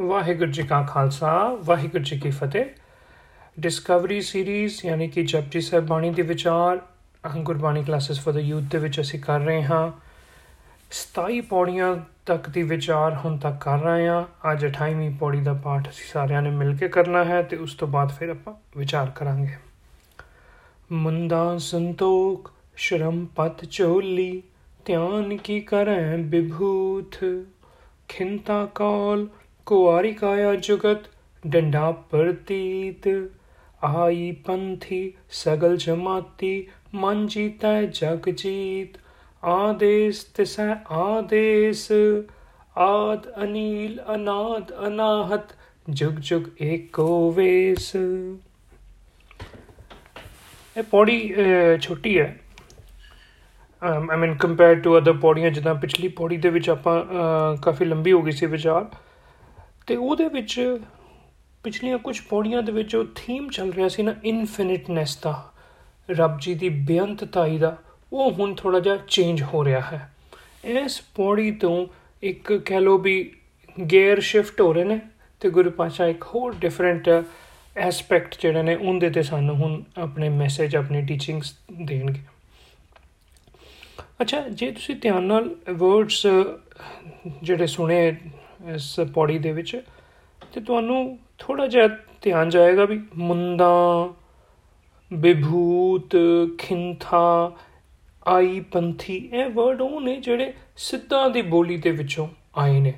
ਵਾਹਿਗੁਰੂ ਜੀ ਕਾ ਖਾਲਸਾ, ਵਾਹਿਗੁਰੂ ਜੀ ਕੀ ਫਤਿਹ। Discovery series ਯਾਨੀ ਕਿ ਜਪਜੀ ਸਾਹਿਬ ਬਾਣੀ ਦੇ ਵਿਚਾਰ Gurbani classes for the youth ਦੇ ਵਿੱਚ ਅਸੀਂ ਕਰ ਰਹੇ ਹਾਂ। 27 ਪੌੜੀਆਂ ਤੱਕ ਦੀ ਵਿਚਾਰ ਹੁਣ ਤੱਕ ਕਰ ਰਹੇ ਹਾਂ। ਅੱਜ 28ਵੀਂ ਪੌੜੀ ਦਾ ਪਾਠ ਅਸੀਂ ਸਾਰਿਆਂ ਨੇ ਮਿਲ ਕੇ ਕਰਨਾ ਹੈ ਤੇ ਉਸ ਤੋਂ ਬਾਅਦ ਫਿਰ ਆਪਾਂ ਵਿਚਾਰ ਕਰਾਂਗੇ। ਮੁੰਦਾ ਸੰਤੋਖ, ਸ਼ਰਮ ਪਤ ਚੋਲੀ ਧਿਆਨ ਕੀ ਕਰੈ ਵਿਭੂਤ ਖਿੰਤਾ ਕਾਲ ਕੁਆਰੀ ਕਾਇਆ ਜੁਗਤ ਡੰਡਾ ਪ੍ਰਤੀਤ। ਆਈ ਪੰਥੀ ਸਗਲ ਜਮਾਤੀ, ਮਨ ਜੀਤੈ ਜਗ ਜੀਤ। ਆਦੇਸ ਤਿਸੈ ਆਦੇਸ, ਆਦ ਅਨੀਲ ਅਨਾਦ ਅਨਾਹਤ, ਜੁਗ ਜੁਗ ਏਕੋ ਵੇਸ। ਇਹ ਪੌੜੀ ਛੋਟੀ ਹੈ। I mean compared to other ਪੌੜੀਆਂ, ਜਿੱਦਾਂ ਪਿਛਲੀ ਪੌੜੀ ਦੇ ਵਿੱਚ ਆਪਾਂ ਕਾਫੀ ਲੰਬੀ ਹੋ ਗਈ ਸੀ ਵਿਚਾਰ। ਤੇ ਉਹਦੇ ਵਿੱਚ ਪਿਛਲੀਆਂ ਕੁਝ ਪੌੜੀਆਂ ਦੇ ਵਿੱਚ ਉਹ ਥੀਮ ਚੱਲ ਰਿਹਾ ਸੀ ਨਾ ਇਨਫਿਨਿਟਨੈਸ ਦਾ। ਰੱਬ ਜੀ ਦੀ ਬੇਅੰਤਤਾਈ ਦਾ, ਉਹ ਹੁਣ ਥੋੜਾ ਜਿਹਾ ਚੇਂਜ ਹੋ ਰਿਹਾ ਹੈ। ਇਸ ਪੌੜੀ ਤੋਂ ਇੱਕ ਕਹਿ ਲੋ ਵੀ ਗੇਅਰ ਸ਼ਿਫਟ ਹੋ ਰਹੇ ਨੇ ਤੇ ਗੁਰੂ ਪਾਸ਼ਾ ਇੱਕ ਹੋਰ ਡਿਫਰੈਂਟ ਐਸਪੈਕਟ ਜਿਹੜੇ ਨੇ, ਉਹਦੇ ਤੇ ਸਾਨੂੰ ਹੁਣ ਆਪਣੇ ਮੈਸੇਜ ਆਪਣੀ ਟੀਚਿੰਗਸ ਦੇਣਗੇ। ਅੱਛਾ, ਜੇ ਤੁਸੀਂ ਧਿਆਨ ਨਾਲ ਵਰਡਸ ਜਿਹੜੇ ਸੁਣੇ ਇਸ ਪੌੜੀ ਦੇ ਵਿੱਚ। ਤੇ ਤੁਹਾਨੂੰ ਥੋੜਾ ਜਿਹਾ ਧਿਆਨ ਜਾਏਗਾ ਵੀ ਮੁੰਦਾ ਵਿਭੂਤ ਖਿੰਥਾ, ਆਈ ਪੰਥੀ, ਇਹ ਵਰਡ ਉਹ ਨੇ ਜਿਹੜੇ ਸਿੱਧਾਂ ਦੀ ਬੋਲੀ ਦੇ ਵਿੱਚੋਂ ਆਏ ਨੇ।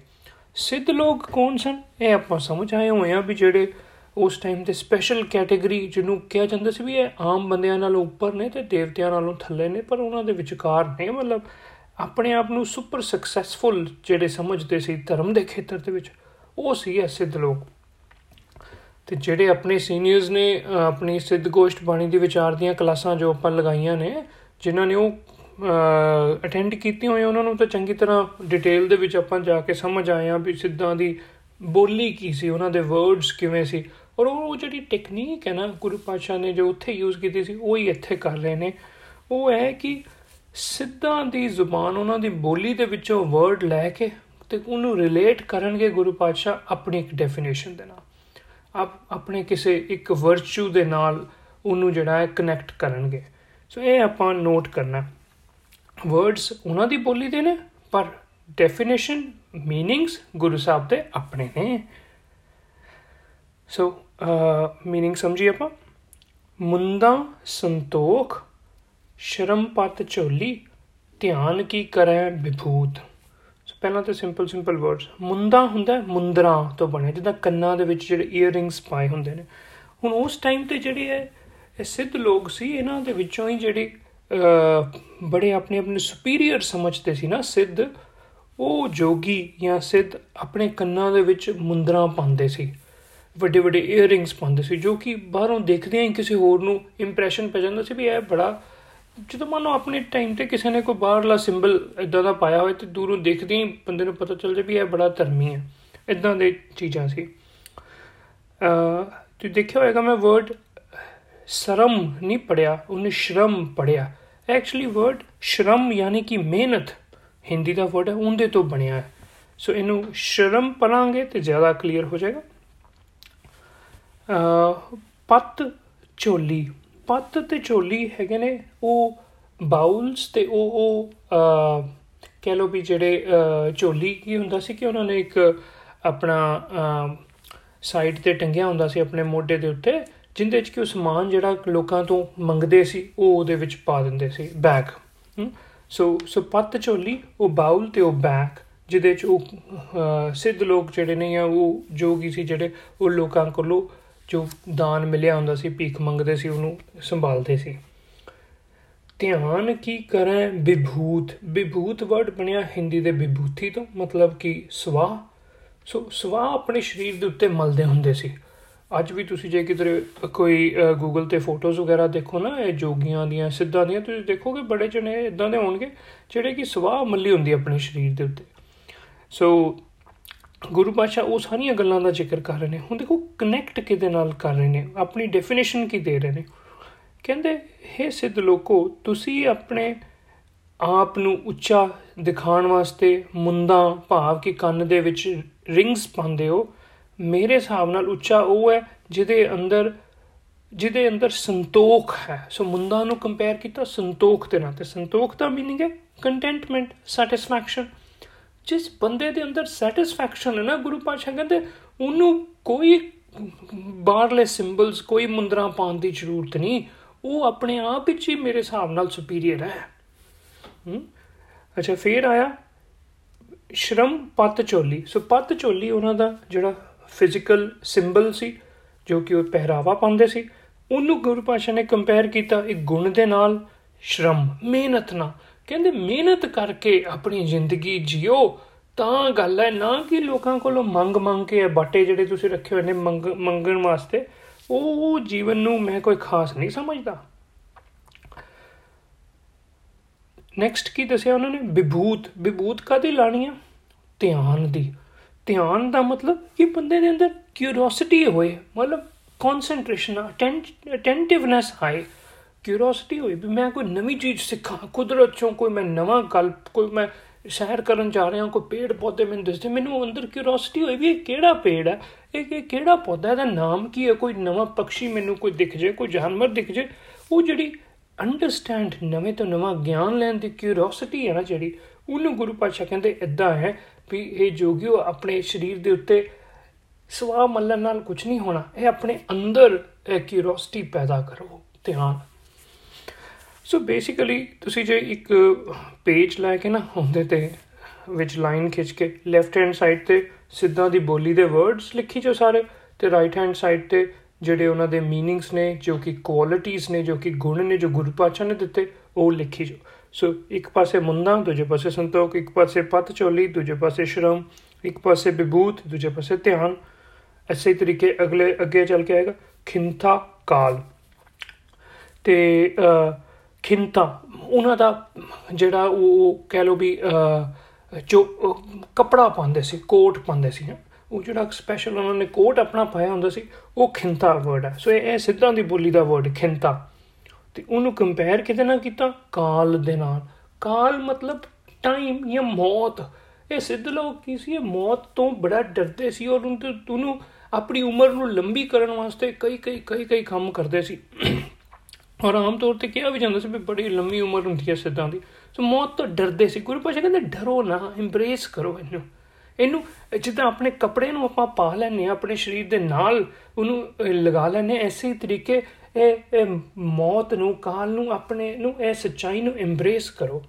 ਸਿੱਧ ਲੋਕ ਕੌਣ ਸਨ? ਇਹ ਆਪਾਂ ਸਮਝ ਆਏ ਹੋਏ ਆ ਵੀ ਜਿਹੜੇ ਉਸ ਟਾਈਮ ਤੇ ਸਪੈਸ਼ਲ ਕੈਟਾਗਰੀ ਜਿਹਨੂੰ ਕਿਹਾ ਜਾਂਦਾ ਸੀ ਵੀ ਇਹ ਆਮ ਬੰਦਿਆਂ ਨਾਲੋਂ ਉੱਪਰ ਨੇ ਤੇ ਦੇਵਤਿਆਂ ਨਾਲੋਂ ਥੱਲੇ ਨੇ, ਪਰ ਉਹਨਾਂ ਦੇ ਵਿਚਕਾਰ ਨੇ, ਮਤਲਬ ਆਪਣੇ ਆਪ ਨੂੰ ਸੁਪਰ ਸਕਸੈਸਫੁਲ ਜਿਹੜੇ ਸਮਝਦੇ ਸੀ ਧਰਮ ਦੇ ਖੇਤਰ ਦੇ ਵਿੱਚ, ਉਹ ਸੀ ਇਹ ਸਿੱਧ ਲੋਕ। ਤੇ ਜਿਹੜੇ ਆਪਣੇ ਸੀਨੀਅਰਸ ਨੇ ਆਪਣੀ ਸਿੱਧ ਗੋਸ਼ਟ ਬਾਣੀ ਦੀ ਵਿਚਾਰ ਦੀਆਂ ਕਲਾਸਾਂ ਜੋ ਆਪਾਂ ਲਗਾਈਆਂ ਨੇ, ਜਿਨ੍ਹਾਂ ਨੇ ਉਹ ਅਟੈਂਡ ਕੀਤੀ ਹੋਈ ਉਹਨਾਂ ਨੂੰ ਤਾਂ ਚੰਗੀ ਤਰ੍ਹਾਂ ਡਿਟੇਲ ਦੇ ਵਿੱਚ ਆਪਾਂ ਜਾ ਕੇ ਸਮਝ ਆਏ ਆ ਵੀ ਸਿੱਧਾਂ ਦੀ ਬੋਲੀ ਕੀ ਸੀ, ਉਹਨਾਂ ਦੇ ਵਰਡਸ ਕਿਵੇਂ ਸੀ। ਔਰ ਉਹ ਜਿਹੜੀ ਟੈਕਨੀਕ ਹੈ ਨਾ, ਗੁਰੂ ਪਾਤਸ਼ਾਹ ਨੇ ਜੋ ਉੱਥੇ ਯੂਜ਼ ਕੀਤੀ ਸੀ, ਉਹ ਹੀ ਇੱਥੇ ਕਰ ਰਹੇ ਨੇ। ਉਹ ਹੈ ਕਿ ਸਿੱਧਾਂ ਦੀ ਜ਼ੁਬਾਨ ਉਹਨਾਂ ਦੀ ਬੋਲੀ ਦੇ ਵਿੱਚੋਂ ਵਰਡ ਲੈ ਕੇ ਤੇ ਉਹਨੂੰ ਰਿਲੇਟ ਕਰਨਗੇ ਗੁਰੂ ਪਾਤਸ਼ਾਹ ਆਪਣੀ ਇੱਕ ਡੈਫੀਨੇਸ਼ਨ ਦੇ ਨਾਲ। ਆਪ ਆਪਣੇ ਕਿਸੇ ਇੱਕ ਵਰਚੂ ਦੇ ਨਾਲ ਉਹਨੂੰ ਜਿਹੜਾ ਹੈ ਕਨੈਕਟ ਕਰਨਗੇ। ਸੋ ਇਹ ਆਪਾਂ ਨੋਟ ਕਰਨਾ। ਵਰਡਸ ਉਹਨਾਂ ਦੀ ਬੋਲੀ ਦੇ ਨੇ, ਪਰ ਡੈਫੀਨੇਸ਼ਨ ਮੀਨਿੰਗਸ ਗੁਰੂ ਸਾਹਿਬ ਦੇ ਆਪਣੇ ਨੇ। ਸੋ ਮੀਨਿੰਗ ਸਮਝੀ ਆਪਾਂ। ਮੁੰਦਾ ਸੰਤੋਖ ਸ਼ਰਮ ਪਤ ਝੋਲੀ, ਧਿਆਨ ਕੀ ਕਰੈ ਵਿਭੂਤ? ਸੋ ਪਹਿਲਾਂ ਤਾਂ ਸਿੰਪਲ ਸਿੰਪਲ ਵਰਡਸ ਮੁੰਦਾ ਹੁੰਦਾ ਮੁੰਦਰਾ ਤੋਂ ਬਣਿਆ ਜਿਹਦਾ ਕੰਨਾਂ ਦੇ ਵਿੱਚ ਜਿਹੜੇ ਈਅਰਿੰਗਸ ਪਾਏ ਹੁੰਦੇ ਨੇ। ਹੁਣ ਉਸ ਟਾਈਮ ਤੇ ਜਿਹੜੇ ਹੈ ਇਹ ਸਿੱਧ ਲੋਕ ਸੀ, ਇਹਨਾਂ ਦੇ ਵਿੱਚੋਂ ਹੀ ਜਿਹੜੀ ਬੜੇ ਆਪਣੇ ਆਪਣੇ ਸੁਪੀਰੀਅਰ ਸਮਝਦੇ ਸੀ ਨਾ, ਸਿੱਧ, ਉਹ ਜੋਗੀ ਜਾਂ ਸਿੱਧ ਆਪਣੇ ਕੰਨਾਂ ਦੇ ਵਿੱਚ ਮੁੰਦਰਾ ਪਾਉਂਦੇ ਸੀ। ਵੱਡੇ ਵੱਡੇ ਈਅਰਿੰਗਸ ਪਾਉਂਦੇ ਸੀ, ਜੋ ਕਿ ਬਾਹਰੋਂ ਦੇਖਦੇ ਆਂ ਕਿਸੇ ਹੋਰ ਨੂੰ ਇੰਪ੍ਰੈਸ਼ਨ ਪੈ ਜਾਂਦਾ ਸੀ ਵੀ ਇਹ ਬੜਾ ਜਦੋਂ ਮੰਨੋ ਆਪਣੇ ਟਾਈਮ ਤੇ ਕਿਸੇ ਨੇ ਕੋਈ ਬਾਹਰਲਾ ਸਿੰਬਲ ਇਦਾਂ ਦਾ ਪਾਇਆ ਹੋਵੇ ਤੇ ਦੂਰੋਂ ਦੇਖਦੇ ਹੀ ਬੰਦੇ ਨੂੰ ਪਤਾ ਚੱਲ ਜਾ ਵੀ ਇਹ ਬੜਾ ਧਰਮੀ ਹੈ। ਇਦਾਂ ਦੇ ਚੀਜ਼ਾਂ ਸੀ। ਅ ਤੁਸੀਂ ਦੇਖਿਆ ਹੋਵੇਗਾ ਮੈਂ ਵਰਡ ਸ਼ਰਮ ਨਹੀਂ ਪੜਿਆ, ਉਹਨੇ ਸ਼ਰਮ ਪੜਿਆ। ਐਕਚੁਅਲੀ ਵਰਡ ਸ਼ਰਮ ਯਾਨੀ ਕਿ ਮਿਹਨਤ, ਹਿੰਦੀ ਦਾ ਵਰਡ ਹੈ, ਉਹਦੇ ਤੋਂ ਬਣਿਆ ਹੈ। ਸੋ ਇਹਨੂੰ ਸ਼ਰਮ ਪੜਾਂਗੇ ਤੇ ਜ਼ਿਆਦਾ ਕਲੀਅਰ ਹੋ ਜਾਏਗਾ। ਅ ਪੱਤ ਝੋਲੀ। ਪੱਤ ਤੇ ਝੋਲੀ ਹੈਗੇ ਨੇ, ਉਹ ਬਾਉਲਸ ਤੇ ਉਹ ਉਹ ਕਹਿ ਲੋ ਵੀ ਜਿਹੜੇ ਝੋਲੀ ਕੀ ਹੁੰਦਾ ਸੀ ਕਿ ਉਹਨਾਂ ਨੇ ਇੱਕ ਆਪਣਾ ਸਾਈਡ ਤੇ ਟੰਗਿਆ ਹੁੰਦਾ ਸੀ ਆਪਣੇ ਮੋਢੇ ਦੇ ਉੱਤੇ, ਜਿੰਦੇ ਵਿੱਚ ਕਿ ਉਹ ਸਮਾਨ ਜਿਹੜਾ ਲੋਕਾਂ ਤੋਂ ਮੰਗਦੇ ਸੀ, ਉਹ ਉਹਦੇ ਵਿੱਚ ਪਾ ਦਿੰਦੇ ਸੀ ਬੈਗ ਸੋ ਸੋ ਪੱਤ ਝੋਲੀ, ਉਹ ਬਾਉਲ ਤੇ ਉਹ ਬੈਗ ਜਿਹਦੇ ਚ ਉਹ ਸਿੱਧ ਲੋਕ ਜਿਹੜੇ ਨੇ ਆ ਉਹ ਜੋਗੀ ਸੀ ਜਿਹੜੇ, ਉਹ ਲੋਕਾਂ ਕੋਲੋਂ ਜੋ ਦਾਨ ਮਿਲਿਆ ਹੁੰਦਾ ਸੀ, ਭੀਖ ਮੰਗਦੇ ਸੀ, ਉਹਨੂੰ ਸੰਭਾਲਦੇ ਸੀ। ਧਿਆਨ ਕੀ ਕਰਾਂ ਵਿਭੂਤ? ਵਿਭੂਤ ਵਰਡ ਬਣਿਆ ਹਿੰਦੀ ਦੇ ਵਿਭੂਤੀ ਤੋਂ, ਮਤਲਬ ਕਿ ਸਵਾਹ। ਸੋ ਸਵਾਹ ਆਪਣੇ ਸਰੀਰ ਦੇ ਉੱਤੇ ਮਲਦੇ ਹੁੰਦੇ ਸੀ। ਅੱਜ ਵੀ ਤੁਸੀਂ ਜੇ ਕਿਧਰੇ ਕੋਈ ਗੂਗਲ ਤੇ ਫੋਟੋਜ਼ ਵਗੈਰਾ ਦੇਖੋ ਨਾ, ਇਹ ਜੋਗੀਆਂ ਦੀਆਂ, ਸਿੱਧਾਂ ਦੀਆਂ, ਤੁਸੀਂ ਦੇਖੋਗੇ ਬੜੇ ਜਣੇ ਇਦਾਂ ਦੇ ਹੋਣਗੇ, ਜਿਹੜੇ ਕਿ ਸਵਾਹ ਮੱਲੀ ਹੁੰਦੀ ਆਪਣੇ ਸਰੀਰ ਦੇ ਉੱਤੇ। ਸੋ ਗੁਰੂ ਪਾਸ਼ਾ ਉਹ ਸਾਰੀਆਂ ਗੱਲਾਂ ਦਾ ਜ਼ਿਕਰ ਕਰ ਰਹੇ ਨੇ। ਹੁਣ ਦੇਖੋ ਕਨੈਕਟ ਕਿਹਦੇ ਨਾਲ ਕਰ ਰਹੇ ਨੇ? ਆਪਣੀ ਡੈਫੀਨੇਸ਼ਨ ਕੀ ਦੇ ਰਹੇ ਨੇ? ਕਹਿੰਦੇ हे ਸਿੱਧ ਲੋਕੋ, ਤੁਸੀਂ ਆਪਣੇ ਆਪ ਨੂੰ ਉੱਚਾ ਦਿਖਾਉਣ ਵਾਸਤੇ ਮੁੰਦਾ, ਭਾਵ ਕਿ ਕੰਨ ਦੇ ਵਿੱਚ ਰਿੰਗਸ ਪਾਉਂਦੇ ਹੋ, ਮੇਰੇ ਹਿਸਾਬ ਨਾਲ ਉੱਚਾ ਉਹ ਹੈ ਜਿਹਦੇ ਅੰਦਰ ਜਿਹਦੇ ਅੰਦਰ ਸੰਤੋਖ ਹੈ। ਸੋ ਮੁੰਡਾ ਨੂੰ ਕੰਪੇਅਰ ਕੀਤਾ ਸੰਤੋਖ ਦੇ ਨਾਲ ਤੇ। ਸੰਤੋਖ ਦਾ ਮੀਨਿੰਗ ਹੈ ਕੰਟੈਂਟਮੈਂਟ ਸੈਟੀਸਫੈਕਸ਼ਨ ਜਿਸ ਬੰਦੇ ਦੇ ਅੰਦਰ ਸੈਟੀਸਫੈਕਸ਼ਨ ਹੈ ਨਾ, ਗੁਰੂ ਪਾਤਸ਼ਾਹ ਕਹਿੰਦੇ, ਉਹਨੂੰ ਕੋਈ ਬਾਹਰਲੇ ਸਿੰਬਲਸ ਕੋਈ ਮੁੰਦਰਾ ਪਾਉਣ ਦੀ ਜ਼ਰੂਰਤ ਨਹੀਂ। ਉਹ ਆਪਣੇ ਆਪ ਵਿੱਚ ਹੀ ਮੇਰੇ ਹਿਸਾਬ ਨਾਲ ਸੁਪੀਰੀਅਰ ਹੈ। ਅੱਛਾ, ਫੇਰ ਆਇਆ ਸ਼ਰਮ ਪੱਤ ਚੋਲੀ। ਸੋ ਪੱਤ ਚੋਲੀ ਉਹਨਾਂ ਦਾ ਜਿਹੜਾ ਫਿਜ਼ੀਕਲ ਸਿੰਬਲ ਸੀ, ਜੋ ਕਿ ਉਹ ਪਹਿਰਾਵਾ ਪਾਉਂਦੇ ਸੀ, ਉਹਨੂੰ ਗੁਰੂ ਪਾਸ਼ਾ ਨੇ ਕੰਪੇਅਰ ਕੀਤਾ ਇੱਕ ਗੁਣ ਦੇ ਨਾਲ, ਸ਼ਰਮ, ਮਿਹਨਤ ਨਾਲ। ਕਹਿੰਦੇ ਮਿਹਨਤ ਕਰਕੇ ਆਪਣੀ ਜ਼ਿੰਦਗੀ ਜਿਓ। ਤਾਂ ਗੱਲ ਹੈ, ਨਾ ਕਿ ਲੋਕਾਂ ਕੋਲੋਂ ਮੰਗ ਮੰਗ ਕੇ ਬਾਟੇ ਜਿਹੜੇ ਤੁਸੀਂ ਰੱਖੇ ਹੋਏ ਨੇ ਮੰਗਣ ਵਾਸਤੇ, ਉਹ ਜੀਵਨ ਨੂੰ ਮੈਂ ਕੋਈ ਖਾਸ ਨਹੀਂ ਸਮਝਦਾ। ਨੈਕਸਟ ਕੀ ਦੱਸਿਆ ਉਹਨਾਂ ਨੇ? ਵਿਭੂਤ। ਵਿਭੂਤ ਕਾਦੀ ਲਾਣੀ ਆ? ਧਿਆਨ ਦੀ। ਧਿਆਨ ਦਾ ਮਤਲਬ ਕਿ ਬੰਦੇ ਦੇ ਅੰਦਰ ਕਿਉਰਿਓਸਿਟੀ ਹੋਏ, ਮਤਲਬ ਕਨਸੈਂਟ੍ਰੇਸ਼ਨ ਅਟੈਂਟਿਵਨੈਸ ਆਏ। ਕਿਉਰਿਓਸਿਟੀ ਹੋਈ ਵੀ ਮੈਂ ਕੋਈ ਨਵੀਂ ਚੀਜ਼ ਸਿੱਖਾਂ, ਕੁਦਰਤ ਚੋਂ ਕੋਈ ਮੈਂ ਨਵਾਂ ਗੱਲ, ਕੋਈ ਮੈਂ ਸ਼ਹਿਰ ਕਰਨ ਜਾ ਰਿਹਾ, ਕੋਈ ਪੇੜ ਪੌਦੇ ਮੈਨੂੰ ਦਿਸਦੇ, ਮੈਨੂੰ ਅੰਦਰ ਕਿਉਰਿਓਸਿਟੀ ਹੋਈ ਵੀ ਇਹ ਕਿਹੜਾ ਪੇੜ ਹੈ? ਇਹ ਕਿਹੜਾ ਪੌਦਾ ਦਾ ਨਾਮ ਕੀ ਹੈ? ਕੋਈ ਨਵਾਂ ਪੰਛੀ ਮੈਨੂੰ ਕੋਈ ਦਿਖ ਜੇ ਕੋਈ ਜਾਨਵਰ ਦਿਖ ਜੇ ਉਹ ਜਿਹੜੀ ਅੰਡਰਸਟੈਂਡ ਨਵੇਂ ਤੋਂ ਨਵਾਂ ਗਿਆਨ ਲੈਣ ਦੀ ਕਿਉਰਿਓਸਿਟੀ ਹੈ ਨਾ ਜਿਹੜੀ, ਉਹਨੂੰ ਗੁਰੂ ਪਾਤਸ਼ਾਹ ਕਹਿੰਦੇ ਇਦਾਂ ਹੈ ਵੀ ਇਹ ਜੋਗਿਓ ਆਪਣੇ ਸਰੀਰ ਦੇ ਉੱਤੇ ਸਵਾ ਮੱਲਣ ਨਾਲ ਕੁਝ ਨਹੀਂ ਹੋਣਾ, ਇਹ ਆਪਣੇ ਅੰਦਰ ਇਹ ਕਿਉਰਿਓਸਿਟੀ ਪੈਦਾ ਕਰੋ, ਧਿਆਨ। ਸੋ ਬੇਸਿਕਲੀ ਤੁਸੀਂ ਜੇ ਇੱਕ ਪੇਜ ਲੈ ਕੇ ਨਾ ਹੁੰਦੇ ਤੇ ਵਿੱਚ ਲਾਈਨ ਖਿੱਚ ਕੇ ਲੈਫਟ ਹੈਂਡ ਸਾਈਡ ਤੇ ਸਿੱਧਾਂ ਦੀ ਬੋਲੀ ਦੇ ਵਰਡਸ ਲਿਖੀ ਜੋ ਸਾਰੇ ਤੇ ਰਾਈਟ ਹੈਂਡ ਸਾਈਡ ਤੇ ਜਿਹੜੇ ਉਹਨਾਂ ਦੇ मीनिंग्स ਨੇ ਜੋ ਕਿ ਕੁਆਲਿਟੀਆਂ ਨੇ ਜੋ ਕਿ ਗੁਣ ਨੇ ਜੋ ਗੁਰੂ ਪਾਤਸ਼ਾਹ ਨੇ ਦਿੱਤੇ ਉਹ ਲਿਖੀ ਜੋ ਸੋ ਇੱਕ ਪਾਸੇ ਮੁੰਦਾ ਦੂਜੇ ਪਾਸੇ ਸੰਤੋਖ ਇੱਕ ਪਾਸੇ ਪਤ ਚੋਲੀ ਦੂਜੇ ਪਾਸੇ ਸ਼ਰਮ ਇੱਕ ਪਾਸੇ ਵਿਭੂਤ ਦੂਜੇ ਪਾਸੇ ਧਿਆਨ ਐਸੇ ਤਰੀਕੇ ਅਗਲੇ ਅੱਗੇ ਚੱਲ ਕੇ ਆਏਗਾ ਖਿੰਤਾ ਕਾਲ ਤੇ ਖਿੰਤਾ ਉਹਨਾਂ ਦਾ ਜਿਹੜਾ ਉਹ ਕਹਿ ਲੋ ਵੀ ਜੋ ਕਪੜਾ ਪਾਉਂਦੇ ਸੀ, ਕੋਟ ਪਾਉਂਦੇ ਸੀ। ਉਹ ਜਿਹੜਾ ਸਪੈਸ਼ਲ ਉਹਨਾਂ ਨੇ ਕੋਟ ਆਪਣਾ ਪਾਇਆ ਹੁੰਦਾ ਸੀ, ਉਹ ਖਿੰਤਾ ਵਰਡ ਹੈ। ਸੋ ਇਹ ਸਿੱਧਾਂ ਦੀ ਬੋਲੀ ਦਾ ਵਰਡ ਖਿੰਤਾ ਤੇ ਉਹਨੂੰ ਕੰਪੇਅਰ ਕਿਤੇ ਨਾ ਕੀਤਾ? ਕਾਲ ਦੇ ਨਾਲ। ਕਾਲ ਮਤਲਬ ਟਾਈਮ ਜਾਂ ਮੌਤ। ਇਹ ਸਿੱਧ ਲੋਕ ਕੀ ਸੀ, ਇਹ ਮੌਤ ਤੋਂ ਬੜਾ ਡਰਦੇ ਸੀ। ਔਰ ਉਹਨੂੰ ਆਪਣੀ ਉਮਰ ਨੂੰ ਲੰਬੀ ਕਰਨ ਵਾਸਤੇ ਕਈ ਕਈ ਕਈ ਕਈ ਕੰਮ ਕਰਦੇ ਸੀ। ਔਰ ਆਮ ਤੌਰ ਤੇ ਕਿਹਾ ਵੀ ਜਾਂਦਾ ਸੀ ਵੀ ਬੜੀ ਲੰਮੀ ਉਮਰ ਹੁੰਦੀ ਹੈ ਸਿੱਧਾਂ ਦੀ। ਸੋ ਮੌਤ ਤੋਂ ਡਰਦੇ ਸੀ। ਗੁਰੂ ਪਾਸ਼ਾ ਕਹਿੰਦੇ, ਡਰੋ ਨਾ ਐਮਬ੍ਰੇਸ ਕਰੋ ਇਹਨੂੰ। ਇਹਨੂੰ, ਜਿੱਦਾਂ ਆਪਣੇ ਕੱਪੜੇ ਨੂੰ ਆਪਾਂ ਪਾ ਲੈਨੇ ਆ ਆਪਣੇ ਸਰੀਰ ਦੇ ਨਾਲ ਉਹਨੂੰ ਲਗਾ ਲੈਨੇ ਐਸੇ ਤਰੀਕੇ ਇਹ ਮੌਤ ਨੂੰ, ਕਾਲ ਨੂੰ, ਆਪਣੇ ਨੂੰ, ਇਹ ਸੱਚਾਈ ਨੂੰ ਐਮਬ੍ਰੇਸ ਕਰੋ।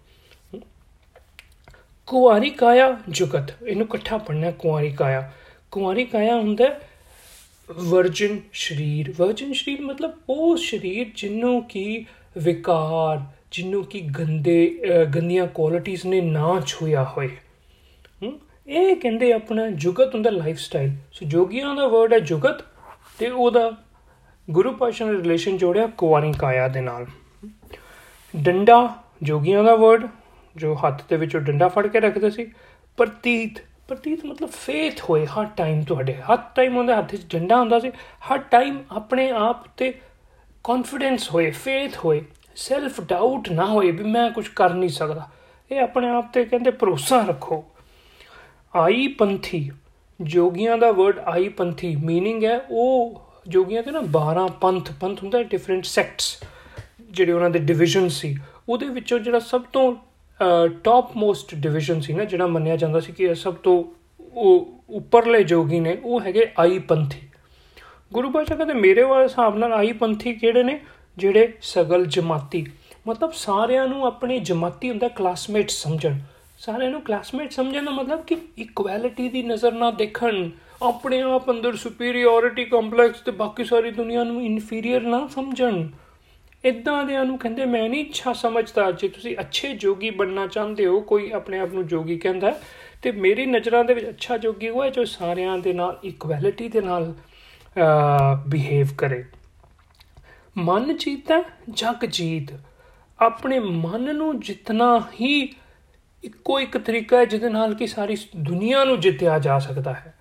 ਕੁਆਰੀ ਕਾਇਆ ਜੁਗਤ। ਇਹਨੂੰ ਇਕੱਠਾ ਪੜਨਾ ਕੁਆਰੀ ਕਾਇਆ। ਕੁਆਰੀ ਕਾਇਆ ਹੁੰਦਾ ਵਰਜਨ ਸ਼ਰੀਰ। ਵਰਜਨ ਸ਼ਰੀਰ ਮਤਲਬ ਉਹ ਸ਼ਰੀਰ ਜਿੰਨੂੰ ਕੀ ਵਿਕਾਰ, ਜਿੰਨੂੰ ਕੀ ਗੰਦੇ ਗੰਦੀਆਂ ਕੁਆਲਿਟੀਆਂ ਨੇ ਨਾ ਛੁਇਆ ਹੋਏ। ਇਹ ਕਹਿੰਦੇ ਆਪਣਾ ਜੁਗਤ ਹੁੰਦਾ ਲਾਈਫ ਸਟਾਈਲ ਸੋ ਜੋਗੀਆਂ ਦਾ ਵਰਡ ਹੈ ਜੁਗਤ ਤੇ ਉਹਦਾ ਗੁਰੂ ਪਾਸ਼ਾ ਨੇ ਰਿਲੇਸ਼ਨ ਜੋੜਿਆ ਕੁਵਾਰੀ ਕਾਇਆ ਦੇ ਨਾਲ। ਡੰਡਾ ਜੋਗੀਆਂ ਦਾ ਵਰਡ ਜੋ ਹੱਥ ਦੇ ਵਿੱਚੋਂ ਡੰਡਾ ਫੜ ਕੇ ਰੱਖਦੇ ਸੀ। ਪ੍ਰਤੀਤ ਪ੍ਰਤੀਤ ਮਤਲਬ ਫੇਥ ਹੋਏ ਹਰ ਟਾਈਮ ਤੁਹਾਡੇ ਹਰ ਟਾਈਮ ਉਹਦੇ ਹੱਥ 'ਚ ਡੰਡਾ ਹੁੰਦਾ ਸੀ ਹਰ ਟਾਈਮ ਆਪਣੇ ਆਪ ਤੇ ਕੌਨਫੀਡੈਂਸ ਹੋਏ ਫੇਥ ਹੋਏ ਸੈਲਫ ਡਾਊਟ ਨਾ ਹੋਏ ਵੀ ਮੈਂ ਕੁਝ ਕਰ ਨਹੀਂ ਸਕਦਾ ਇਹ ਆਪਣੇ ਆਪ ਤੇ ਕਹਿੰਦੇ ਭਰੋਸਾ ਰੱਖੋ ਆਈ ਪੰਥੀ ਜੋਗੀਆਂ ਦਾ ਵਰਡ ਆਈ ਪੰਥੀ मीनिंग ਹੈ ਉਹ ਜੋਗੀਆਂ ਤੇ ਨਾ 12 ਪੰਥ ਪੰਥ ਹੁੰਦਾ ਡਿਫਰੈਂਟ ਸੈਕਟਸ ਜਿਹੜੇ ਉਹਨਾਂ ਦੇ ਡਿਵੀਜ਼ਨ ਸੀ ਉਹਦੇ ਵਿੱਚੋਂ ਜਿਹੜਾ ਸਭ ਤੋਂ ਟਾਪ ਮੋਸਟ ਡਿਵੀਜ਼ਨ ਸੀ ਨਾ, ਜਿਹੜਾ ਮੰਨਿਆ ਜਾਂਦਾ ਸੀ ਕਿ ਇਹ ਸਭ ਤੋਂ ਉਹ ਉੱਪਰਲੇ ਜੋਗੀ ਨੇ, ਉਹ ਹੈਗੇ ਆਈ ਪੰਥੀ। ਗੁਰੂ ਪਾਸ਼ਾ ਕਹਿੰਦੇ, ਮੇਰੇ ਵਾਲੇ ਹਿਸਾਬ ਨਾਲ ਆਈ ਪੰਥੀ ਕਿਹੜੇ ਨੇ? ਜਿਹੜੇ ਸਗਲ ਜਮਾਤੀ। ਮਤਲਬ ਸਾਰਿਆਂ ਨੂੰ ਆਪਣੇ ਜਮਾਤੀ ਹੁੰਦਾ ਕਲਾਸਮੇਟ ਸਮਝਣ। ਸਾਰਿਆਂ ਨੂੰ ਕਲਾਸਮੇਟ ਸਮਝਣ ਦਾ ਮਤਲਬ ਕਿ ਇਕੁਐਲਿਟੀ ਦੀ ਨਜ਼ਰ ਨਾਲ ਦੇਖਣ, ਆਪਣੇ ਆਪ ਅੰਦਰ ਸੁਪੀਰੀਅਰਿਟੀ ਕੰਪਲੈਕਸ ਤੇ ਬਾਕੀ ਸਾਰੀ ਦੁਨੀਆ ਨੂੰ ਇਨਫੀਰੀਅਰ ਨਾ ਸਮਝਣ। ਇਦਾਂ ਦੇ ਨੂੰ ਕਹਿੰਦੇ, ਮੈਂ ਨਹੀਂ ਅੱਛਾ ਸਮਝਦਾ ਜੇ ਤੁਸੀਂ ਅੱਛੇ ਜੋਗੀ ਬਣਨਾ ਚਾਹੁੰਦੇ ਹੋ, ਕੋਈ ਆਪਣੇ ਆਪ ਨੂੰ ਜੋਗੀ ਕਹਿੰਦਾ ਤੇ ਮੇਰੀ ਨਜ਼ਰਾਂ ਦੇ ਵਿੱਚ ਅੱਛਾ ਜੋਗੀ ਉਹ ਹੈ ਜੋ ਸਾਰਿਆਂ ਦੇ ਨਾਲ ਇਕੁਐਲਿਟੀ ਦੇ ਨਾਲ ਬਿਹੇਵ ਕਰੇ। ਮਨ ਜੀਤਾ ਜਗ ਜੀਤ। ਆਪਣੇ ਮਨ ਨੂੰ ਜਿੰਨਾ ਹੀ ਇੱਕੋ ਇੱਕ ਤਰੀਕਾ ਹੈ, ਜਿਹਦੇ ਨਾਲ ਕਿ ਸਾਰੀ ਦੁਨੀਆ ਨੂੰ ਜਿੱਤਿਆ ਜਾ ਸਕਦਾ ਹੈ।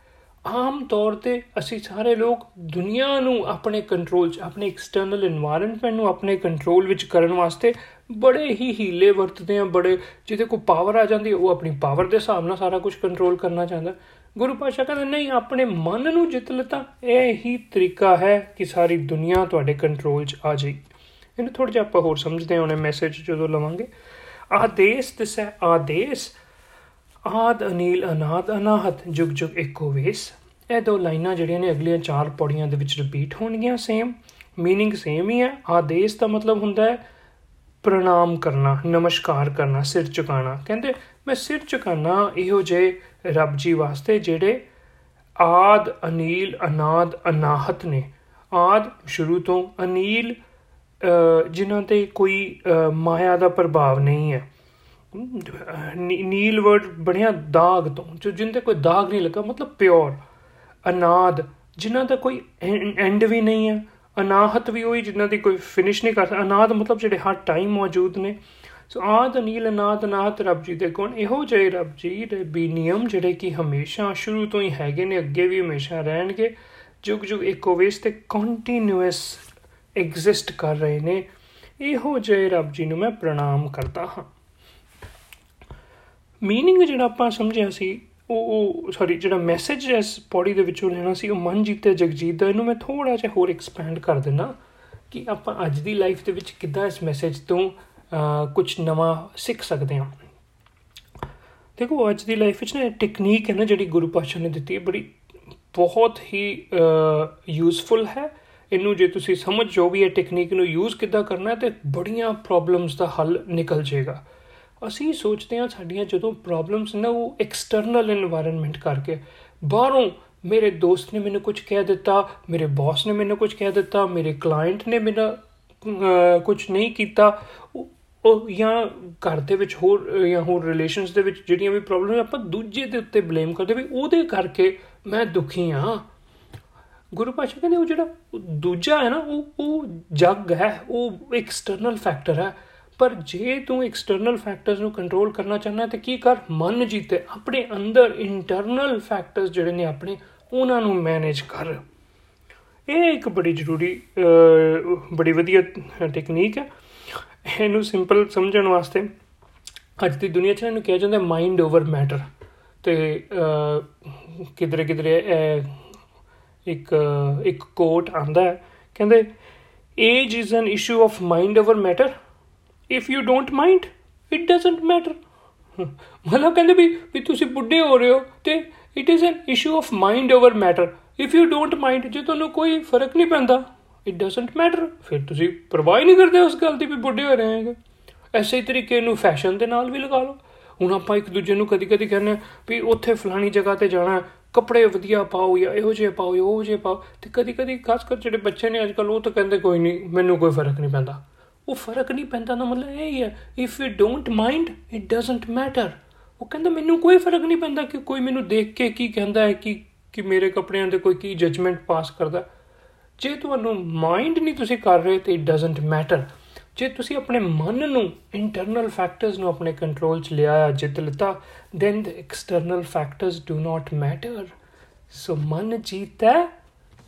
ਆਮ ਤੌਰ ਤੇ ਅਸੀਂ ਸਾਰੇ ਲੋਕ ਦੁਨੀਆ ਨੂੰ ਆਪਣੇ ਕੰਟਰੋਲ 'ਚ, ਆਪਣੇ ਐਕਸਟਰਨਲ এনवायरमेंट ਨੂੰ ਆਪਣੇ ਕੰਟਰੋਲ ਵਿੱਚ ਕਰਨ ਵਾਸਤੇ ਬੜੇ ਹੀ ਹੀਲੇ ਵਰਤਦੇ ਆ ਬੜੇ ਜਿਹਦੇ ਕੋ ਪਾਵਰ ਆ ਜਾਂਦੀ ਉਹ ਆਪਣੀ ਪਾਵਰ ਦੇ ਹਿਸਾਬ ਨਾਲ ਸਾਰਾ ਕੁਝ ਕੰਟਰੋਲ ਕਰਨਾ ਚਾਹੁੰਦਾ। ਗੁਰੂ ਪਾਸ਼ਾ ਕਹਿੰਦੇ, ਨਹੀਂ, ਆਪਣੇ ਮਨ ਨੂੰ ਜਿੱਤ ਲਤਾ ਇਹ ਹੀ ਤਰੀਕਾ ਹੈ ਕਿ ਸਾਰੀ ਦੁਨੀਆ ਤੁਹਾਡੇ ਕੰਟਰੋਲ 'ਚ ਆ ਜਾਏ ਇਹਨੂੰ ਥੋੜਾ ਜਿਹਾ ਆਪਾਂ ਹੋਰ ਸਮਝਦੇ ਹਾਂ, ਉਹਨੇ ਮੈਸੇਜ ਜਦੋਂ ਲਵਾਂਗੇ। ਆਦੇਸ਼ ਦਿਸੈ, ਆਦੇਸ਼ ਆਦ ਅਨੀਲ, ਅਨਾਦ, ਅਨਾਹਤ, ਜੁਗ ਜੁਗ ਇੱਕੋ ਵੇਸ। ਇਹ ਦੋ ਲਾਈਨਾਂ ਜਿਹੜੀਆਂ ਨੇ ਅਗਲੀਆਂ ਚਾਰ ਪੌੜੀਆਂ ਦੇ ਵਿੱਚ ਰਿਪੀਟ ਹੋਣਗੀਆਂ ਸੇਮ ਮੀਨਿੰਗ ਸੇਮ ਹੀ ਹੈ। ਆਦੇਸ਼ ਦਾ ਮਤਲਬ ਹੁੰਦਾ ਹੈ ਪ੍ਰਣਾਮ ਕਰਨਾ, ਨਮਸਕਾਰ ਕਰਨਾ, ਸਿਰ ਝੁਕਾਣਾ ਕਹਿੰਦੇ, ਮੈਂ ਸਿਰ ਝੁਕਾਣਾ ਇਹੋ ਜੇ ਰੱਬ ਜੀ ਵਾਸਤੇ ਜਿਹੜੇ ਆਦ, ਅਨੀਲ, ਅਨਾਦ, ਅਨਾਹਤ ਨੇ। ਆਦ ਸ਼ੁਰੂ ਤੋਂ ਅਨੀਲ ਜਿਨ੍ਹਾਂ ਤੇ ਕੋਈ ਮਾਇਆ ਦਾ ਪ੍ਰਭਾਵ ਨਹੀਂ ਹੈ। ਨੀਲ ਵਰਡ ਬਣਿਆ ਦਾਗ ਤੋਂ, ਜੋ ਜਿੰਦੇ ਕੋਈ ਦਾਗ ਨਹੀਂ ਲੱਗਾ, ਮਤਲਬ ਪਿਓਰ ਅਨਾਦ ਜਿਨ੍ਹਾਂ ਦਾ ਕੋਈ ਐਂਡ ਵੀ ਨਹੀਂ ਹੈ, ਅਨਾਹਤ ਵੀ ਹੋਈ ਜਿਨ੍ਹਾਂ ਦੀ ਕੋਈ ਫਿਨਿਸ਼ ਨਹੀਂ ਕਰ ਸਕਦਾ। ਅਨਾਦ ਮਤਲਬ ਜਿਹੜੇ ਹਰ ਟਾਈਮ ਮੌਜੂਦ ਨੇ। ਸੋ ਆਦ ਅਨੀਲ ਅਨਾਦ, ਅਨਾਹਤ, ਰੱਬ ਜੀ ਦੇ ਕੋਣ ਇਹੋ ਜਿਹੇ ਰੱਬ ਜੀ ਦੇ ਵੀ ਨਿਯਮ ਜਿਹੜੇ ਕਿ ਹਮੇਸ਼ਾ ਸ਼ੁਰੂ ਤੋਂ ਹੀ ਹੈਗੇ ਨੇ, ਅੱਗੇ ਵੀ ਹਮੇਸ਼ਾ ਰਹਿਣਗੇ। ਜੁਗ ਜੁਗ ਇੱਕੋ ਵੇਸ ਤੇ ਕੰਟੀਨਿਊਸ ਐਗਜ਼ਿਸਟ ਕਰ ਰਹੇ ਨੇ। ਇਹੋ ਜਿਹੇ ਰੱਬ ਜੀ ਨੂੰ ਮੈਂ ਪ੍ਰਣਾਮ ਕਰਦਾ ਹਾਂ। ਮੀਨਿੰਗ ਜਿਹੜਾ ਆਪਾਂ ਸਮਝਿਆ ਸੀ, ਉਹ ਉਹ ਸੌਰੀ ਜਿਹੜਾ ਮੈਸੇਜ ਇਸ ਪੌੜੀ ਦੇ ਵਿੱਚੋਂ ਲੈਣਾ ਸੀ, ਉਹ ਮਨਜੀਤ ਤੇ ਜਗਜੀਤ ਦਾ, ਇਹਨੂੰ ਮੈਂ ਥੋੜਾ ਜਿਹਾ ਹੋਰ ਐਕਸਪੈਂਡ ਕਰ ਦਿੰਨਾ ਕਿ ਆਪਾਂ ਅੱਜ ਦੀ ਲਾਈਫ ਦੇ ਵਿੱਚ ਕਿੱਦਾਂ ਇਸ ਮੈਸੇਜ ਤੋਂ ਕੁਝ ਨਵਾਂ ਸਿੱਖ ਸਕਦੇ ਹਾਂ। ਦੇਖੋ, ਅੱਜ ਦੀ ਲਾਈਫ ਵਿੱਚ ਨਾ ਟੈਕਨੀਕ ਹੈ ਨਾ ਜਿਹੜੀ ਗੁਰੂ ਪਾਤਸ਼ਾਹ ਨੇ ਦਿੱਤੀ ਹੈ, ਬੜੀ ਬਹੁਤ ਹੀ ਯੂਸਫੁਲ ਹੈ। ਇਹਨੂੰ ਜੇ ਤੁਸੀਂ ਸਮਝ ਜੋ ਵੀ ਇਹ ਟੈਕਨੀਕ ਨੂੰ ਯੂਜ਼ ਕਿੱਦਾਂ ਕਰਨਾ ਹੈ, ਤੇ ਬੜੀਆਂ ਪ੍ਰੋਬਲਮਸ ਦਾ ਹੱਲ ਨਿਕਲ ਜਾਏਗਾ। ਅਸੀਂ ਸੋਚਦੇ ਹਾਂ ਸਾਡੀਆਂ ਜਦੋਂ ਪ੍ਰੋਬਲਮਸ ਨੇ ਉਹ ਐਕਸਟਰਨਲ এনवायरमेंट ਕਰਕੇ, ਬਾਹਰੋਂ ਮੇਰੇ ਦੋਸਤ ਨੇ ਮੈਨੂੰ ਕੁਝ ਕਹਿ ਦਿੱਤਾ, ਮੇਰੇ ਬੌਸ ਨੇ ਮੈਨੂੰ ਕੁਝ ਕਹਿ ਦਿੱਤਾ, ਮੇਰੇ ਕਲਾਇੰਟ ਨੇ ਮੇਰਾ ਕੁਝ ਨਹੀਂ ਕੀਤਾ, ਉਹ ਜਾਂ ਘਰ ਦੇ ਵਿੱਚ ਹੋਰ, ਜਾਂ ਹੋਰ ਰਿਲੇਸ਼ਨਸ ਦੇ ਵਿੱਚ ਜਿਹੜੀਆਂ ਵੀ ਪ੍ਰੋਬਲਮ ਆਪਾਂ ਦੂਜੇ ਦੇ ਉੱਤੇ ਬਲੇਮ ਕਰਦੇ ਵੀ ਉਹਦੇ ਕਰਕੇ ਮੈਂ ਦੁਖੀ ਆ ਗੁਰੂ ਪਾਸ਼ਾ ਕਹਿੰਦੇ ਉਹ ਜਿਹੜਾ ਦੂਜਾ ਹੈ ਨਾ, ਉਹ ਉਹ ਜੱਗ ਹੈ, ਉਹ ਐਕਸਟਰਨਲ ਫੈਕਟਰ ਹੈ। ਪਰ ਜੇ ਤੂੰ ਐਕਸਟਰਨਲ ਫੈਕਟਰਸ ਨੂੰ ਕੰਟਰੋਲ ਕਰਨਾ ਚਾਹਨਾ ਤੇ ਕੀ ਕਰ? ਮਨ ਜੀਤੇ, ਆਪਣੇ ਅੰਦਰ ਇੰਟਰਨਲ ਫੈਕਟਰਸ ਜਿਹੜੇ ਨੇ ਆਪਣੇ, ਉਹਨਾਂ ਨੂੰ ਮੈਨੇਜ ਕਰ। ਇਹ ਇੱਕ ਬੜੀ ਜ਼ਰੂਰੀ ਬੜੀ ਵਧੀਆ ਟੈਕਨੀਕ ਹੈ। ਇਹਨੂੰ ਸਿੰਪਲ ਸਮਝਣ ਵਾਸਤੇ ਅੱਜ ਦੀ ਦੁਨੀਆ 'ਚ ਇਹਨੂੰ ਕਿਹਾ ਜਾਂਦਾ ਮਾਈਂਡ ਓਵਰ ਮੈਟਰ ਤੇ ਕਿਧਰੇ ਕਿਧਰੇ ਇੱਕ ਇੱਕ ਕੋਟ ਆਂਦਾ ਹੈ। ਕਹਿੰਦੇ age is an issue of mind over matter if you don't mind it doesn't matter ਮਤਲਬ ਕਹਿੰਦੇ ਵੀ ਵੀ ਤੁਸੀਂ ਬੁੱਢੇ ਹੋ ਰਹੇ ਹੋ ਤੇ it is an issue of mind over matter if you don't mind ਜੇ ਤੁਹਾਨੂੰ ਕੋਈ ਫ਼ਰਕ ਨਹੀਂ ਪੈਂਦਾ ਇਟ ਡਸਨਟ ਮੈਟਰ ਫਿਰ ਤੁਸੀਂ ਪਰਵਾਹ ਨਹੀਂ ਕਰਦੇ ਉਸ ਗੱਲ ਦੀ ਵੀ ਬੁੱਢੇ ਹੋ ਰਹੇ ਹੈਗੇ ਐਸੇ ਤਰੀਕੇ ਨੂੰ ਫੈਸ਼ਨ ਦੇ ਨਾਲ ਵੀ ਲਗਾ ਲਓ ਹੁਣ ਆਪਾਂ ਇੱਕ ਦੂਜੇ ਨੂੰ ਕਦੀ ਕਦੀ ਕਹਿੰਦੇ ਵੀ ਉੱਥੇ ਫਲਾਣੀ ਜਗ੍ਹਾ ਤੇ ਜਾਣਾ ਕੱਪੜੇ ਵਧੀਆ ਪਾਓ ਜਾਂ ਇਹੋ ਜਿਹੇ ਪਾਓ ਉਹ ਜਿਹੇ ਪਾਓ ਤੇ ਕਦੀ ਕਦੀ ਖਾਸ ਕਰ ਜਿਹੜੇ ਬੱਚੇ ਨੇ ਅੱਜਕੱਲ ਉਹ ਤਾਂ ਕਹਿੰਦੇ ਕੋਈ ਨਹੀਂ ਮੈਨੂੰ ਕੋਈ ਫ਼ਰਕ ਨਹੀਂ ਪੈਂਦਾ ਉਹ ਫ਼ਰਕ ਨਹੀਂ ਪੈਂਦਾ ਨਾ, ਮਤਲਬ ਇਹ ਹੀ ਹੈ if you don't mind it doesn't matter ਉਹ ਕਹਿੰਦਾ ਮੈਨੂੰ ਕੋਈ ਫ਼ਰਕ ਨਹੀਂ ਪੈਂਦਾ ਕਿ ਕੋਈ ਮੈਨੂੰ ਦੇਖ ਕੇ ਕੀ ਕਹਿੰਦਾ ਹੈ, ਕਿ ਕਿ ਮੇਰੇ ਕੱਪੜਿਆਂ ਤੇ ਕੋਈ ਕੀ ਜਜਮੈਂਟ ਪਾਸ ਕਰਦਾ ਜੇ ਤੁਹਾਨੂੰ ਮਾਈਂਡ ਨਹੀਂ ਤੁਸੀਂ ਕਰ ਰਹੇ, ਤੇ ਇਟ ਡਸਨਟ ਮੈਟਰ ਜੇ ਤੁਸੀਂ ਆਪਣੇ ਮਨ ਨੂੰ ਇੰਟਰਨਲ ਫੈਕਟਰਸ ਨੂੰ ਆਪਣੇ ਕੰਟਰੋਲ 'ਚ ਲਿਆ ਜਿੱਤ ਲਿੱਤਾ then the external factors do not matter so ਮਨ ਜੀਤਾ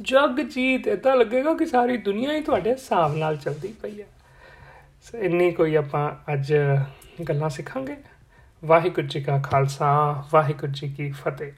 ਜਗ ਜੀਤ ਇਦਾਂ ਲੱਗੇਗਾ ਕਿ ਸਾਰੀ ਦੁਨੀਆ ਹੀ ਤੁਹਾਡੇ ਹਿਸਾਬ ਨਾਲ ਚੱਲਦੀ ਪਈ ਹੈ। ਸੋ ਇੰਨੀ ਕੋਈ ਆਪਾਂ ਅੱਜ ਗੱਲਾਂ ਸਿੱਖਾਂਗੇ। ਵਾਹਿਗੁਰੂ ਜੀ ਕਾ ਖਾਲਸਾ, ਵਾਹਿਗੁਰੂ ਜੀ ਕੀ ਫਤਿਹ।